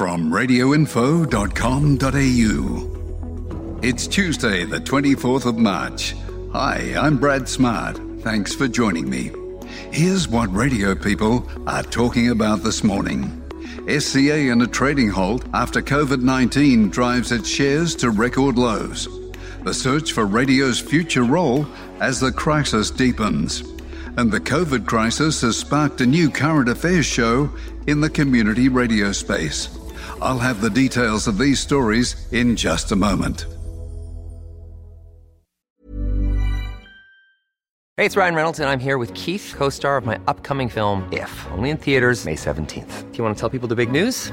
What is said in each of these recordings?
from radioinfo.com.au. It's Tuesday, the 24th of March. Hi, I'm Brad Smart. Thanks for joining me. Here's what radio people are talking about this morning. SCA in a trading halt after COVID 19 drives its shares to record lows. The search for radio's future role as the crisis deepens. And the COVID crisis has sparked a new current affairs show in the community radio space. I'll have the details of these stories in just a moment. Hey, it's Ryan Reynolds, and I'm here with Keith, co star of my upcoming film, If, only in theaters, May 17th. Do you want to tell people the big news?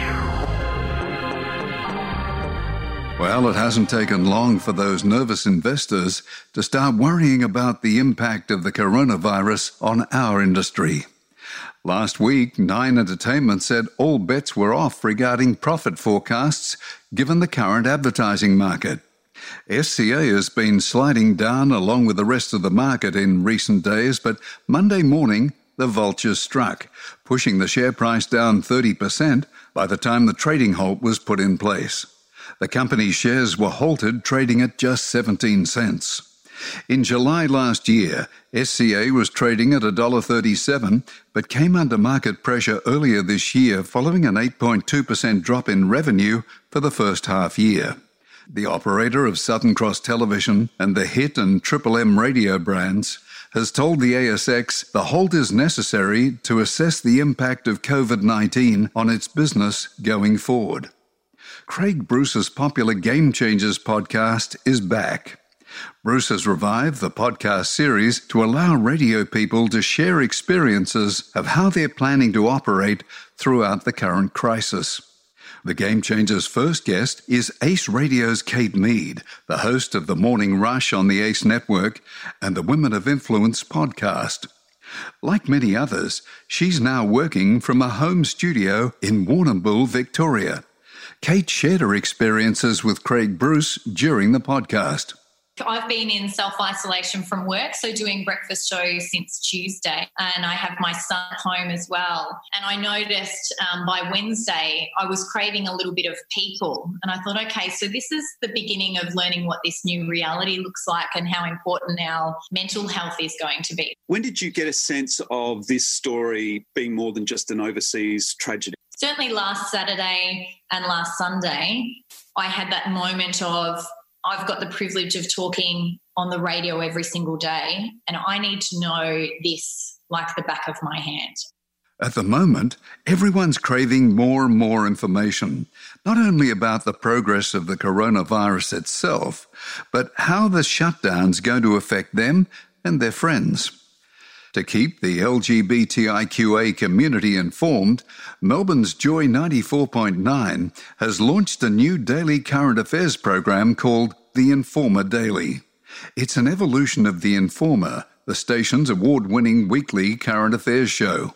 Well, it hasn't taken long for those nervous investors to start worrying about the impact of the coronavirus on our industry. Last week, Nine Entertainment said all bets were off regarding profit forecasts given the current advertising market. SCA has been sliding down along with the rest of the market in recent days, but Monday morning the vultures struck, pushing the share price down 30% by the time the trading halt was put in place. The company's shares were halted, trading at just 17 cents. In July last year, SCA was trading at $1.37, but came under market pressure earlier this year following an 8.2% drop in revenue for the first half year. The operator of Southern Cross Television and the Hit and Triple M radio brands has told the ASX the halt is necessary to assess the impact of COVID 19 on its business going forward. Craig Bruce's popular Game Changers podcast is back. Bruce has revived the podcast series to allow radio people to share experiences of how they're planning to operate throughout the current crisis. The Game Changers' first guest is Ace Radio's Kate Mead, the host of The Morning Rush on the Ace Network and the Women of Influence podcast. Like many others, she's now working from a home studio in Warrnambool, Victoria. Kate shared her experiences with Craig Bruce during the podcast. I've been in self isolation from work, so doing breakfast shows since Tuesday, and I have my son home as well. And I noticed um, by Wednesday I was craving a little bit of people, and I thought, okay, so this is the beginning of learning what this new reality looks like and how important our mental health is going to be. When did you get a sense of this story being more than just an overseas tragedy? Certainly, last Saturday and last Sunday, I had that moment of I've got the privilege of talking on the radio every single day, and I need to know this like the back of my hand. At the moment, everyone's craving more and more information, not only about the progress of the coronavirus itself, but how the shutdown's going to affect them and their friends. To keep the LGBTIQA community informed, Melbourne's Joy 94.9 has launched a new daily current affairs program called The Informer Daily. It's an evolution of The Informer, the station's award winning weekly current affairs show.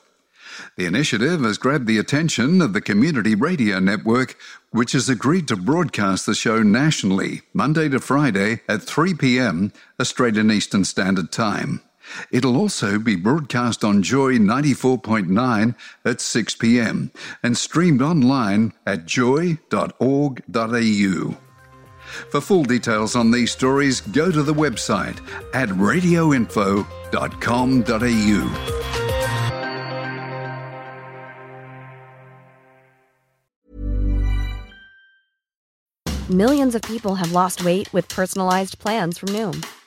The initiative has grabbed the attention of the Community Radio Network, which has agreed to broadcast the show nationally, Monday to Friday at 3 p.m. Australian Eastern Standard Time. It'll also be broadcast on Joy 94.9 at 6 p.m. and streamed online at joy.org.au. For full details on these stories, go to the website at radioinfo.com.au. Millions of people have lost weight with personalized plans from Noom,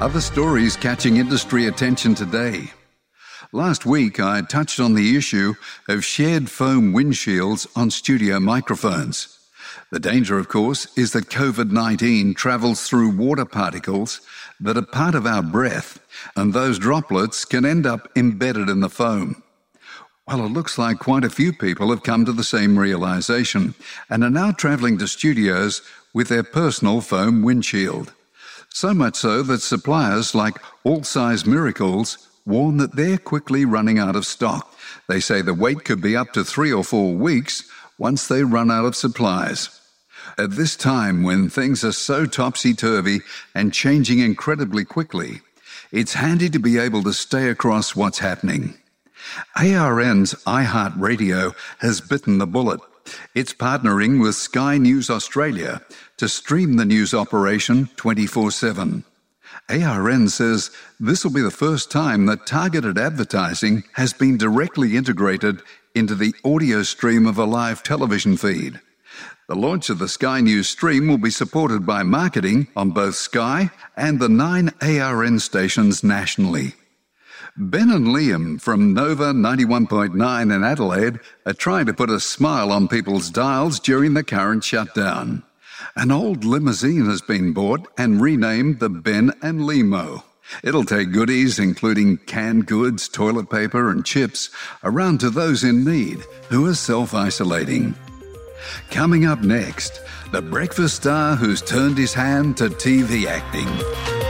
Other stories catching industry attention today. Last week, I touched on the issue of shared foam windshields on studio microphones. The danger, of course, is that COVID 19 travels through water particles that are part of our breath, and those droplets can end up embedded in the foam. Well, it looks like quite a few people have come to the same realization and are now traveling to studios with their personal foam windshield. So much so that suppliers like All Size Miracles warn that they're quickly running out of stock. They say the wait could be up to three or four weeks once they run out of supplies. At this time, when things are so topsy turvy and changing incredibly quickly, it's handy to be able to stay across what's happening. ARN's iHeartRadio has bitten the bullet. It's partnering with Sky News Australia to stream the news operation 24 7. ARN says this will be the first time that targeted advertising has been directly integrated into the audio stream of a live television feed. The launch of the Sky News stream will be supported by marketing on both Sky and the nine ARN stations nationally. Ben and Liam from Nova 91.9 in Adelaide are trying to put a smile on people's dials during the current shutdown. An old limousine has been bought and renamed the Ben and Limo. It'll take goodies, including canned goods, toilet paper, and chips, around to those in need who are self isolating. Coming up next, the breakfast star who's turned his hand to TV acting.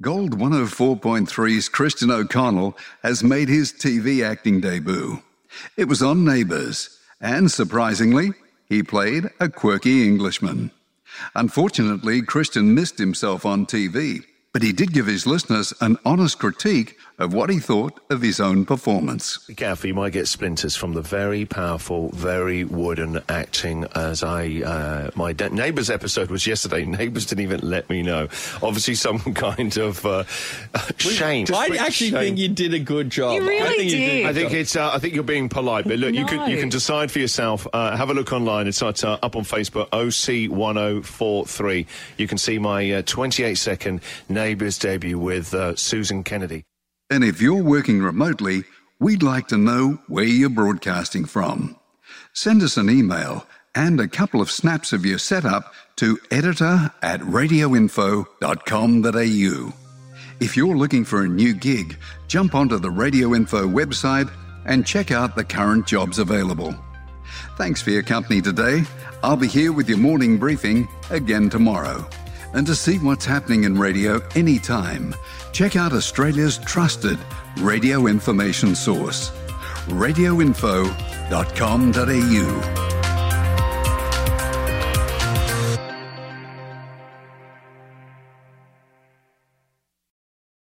Gold 104.3's Christian O'Connell has made his TV acting debut. It was on Neighbours, and surprisingly, he played a quirky Englishman. Unfortunately, Christian missed himself on TV, but he did give his listeners an honest critique of what he thought of his own performance. Gaff, you might get splinters from the very powerful, very wooden acting. As I, uh, my de- neighbours episode was yesterday. Neighbours didn't even let me know. Obviously, some kind of uh, shame. I actually shame. think you did a good job. You really I think you did. did. I think it's. Uh, I think you're being polite, but look, you can you can decide for yourself. Uh, have a look online. It's at, uh, up on Facebook. OC1043. You can see my uh, 28 second neighbours debut with uh, Susan Kennedy. And if you're working remotely, we'd like to know where you're broadcasting from. Send us an email and a couple of snaps of your setup to editor at radioinfo.com.au. If you're looking for a new gig, jump onto the Radio Info website and check out the current jobs available. Thanks for your company today. I'll be here with your morning briefing again tomorrow. And to see what's happening in radio anytime, check out Australia's trusted radio information source, radioinfo.com.au.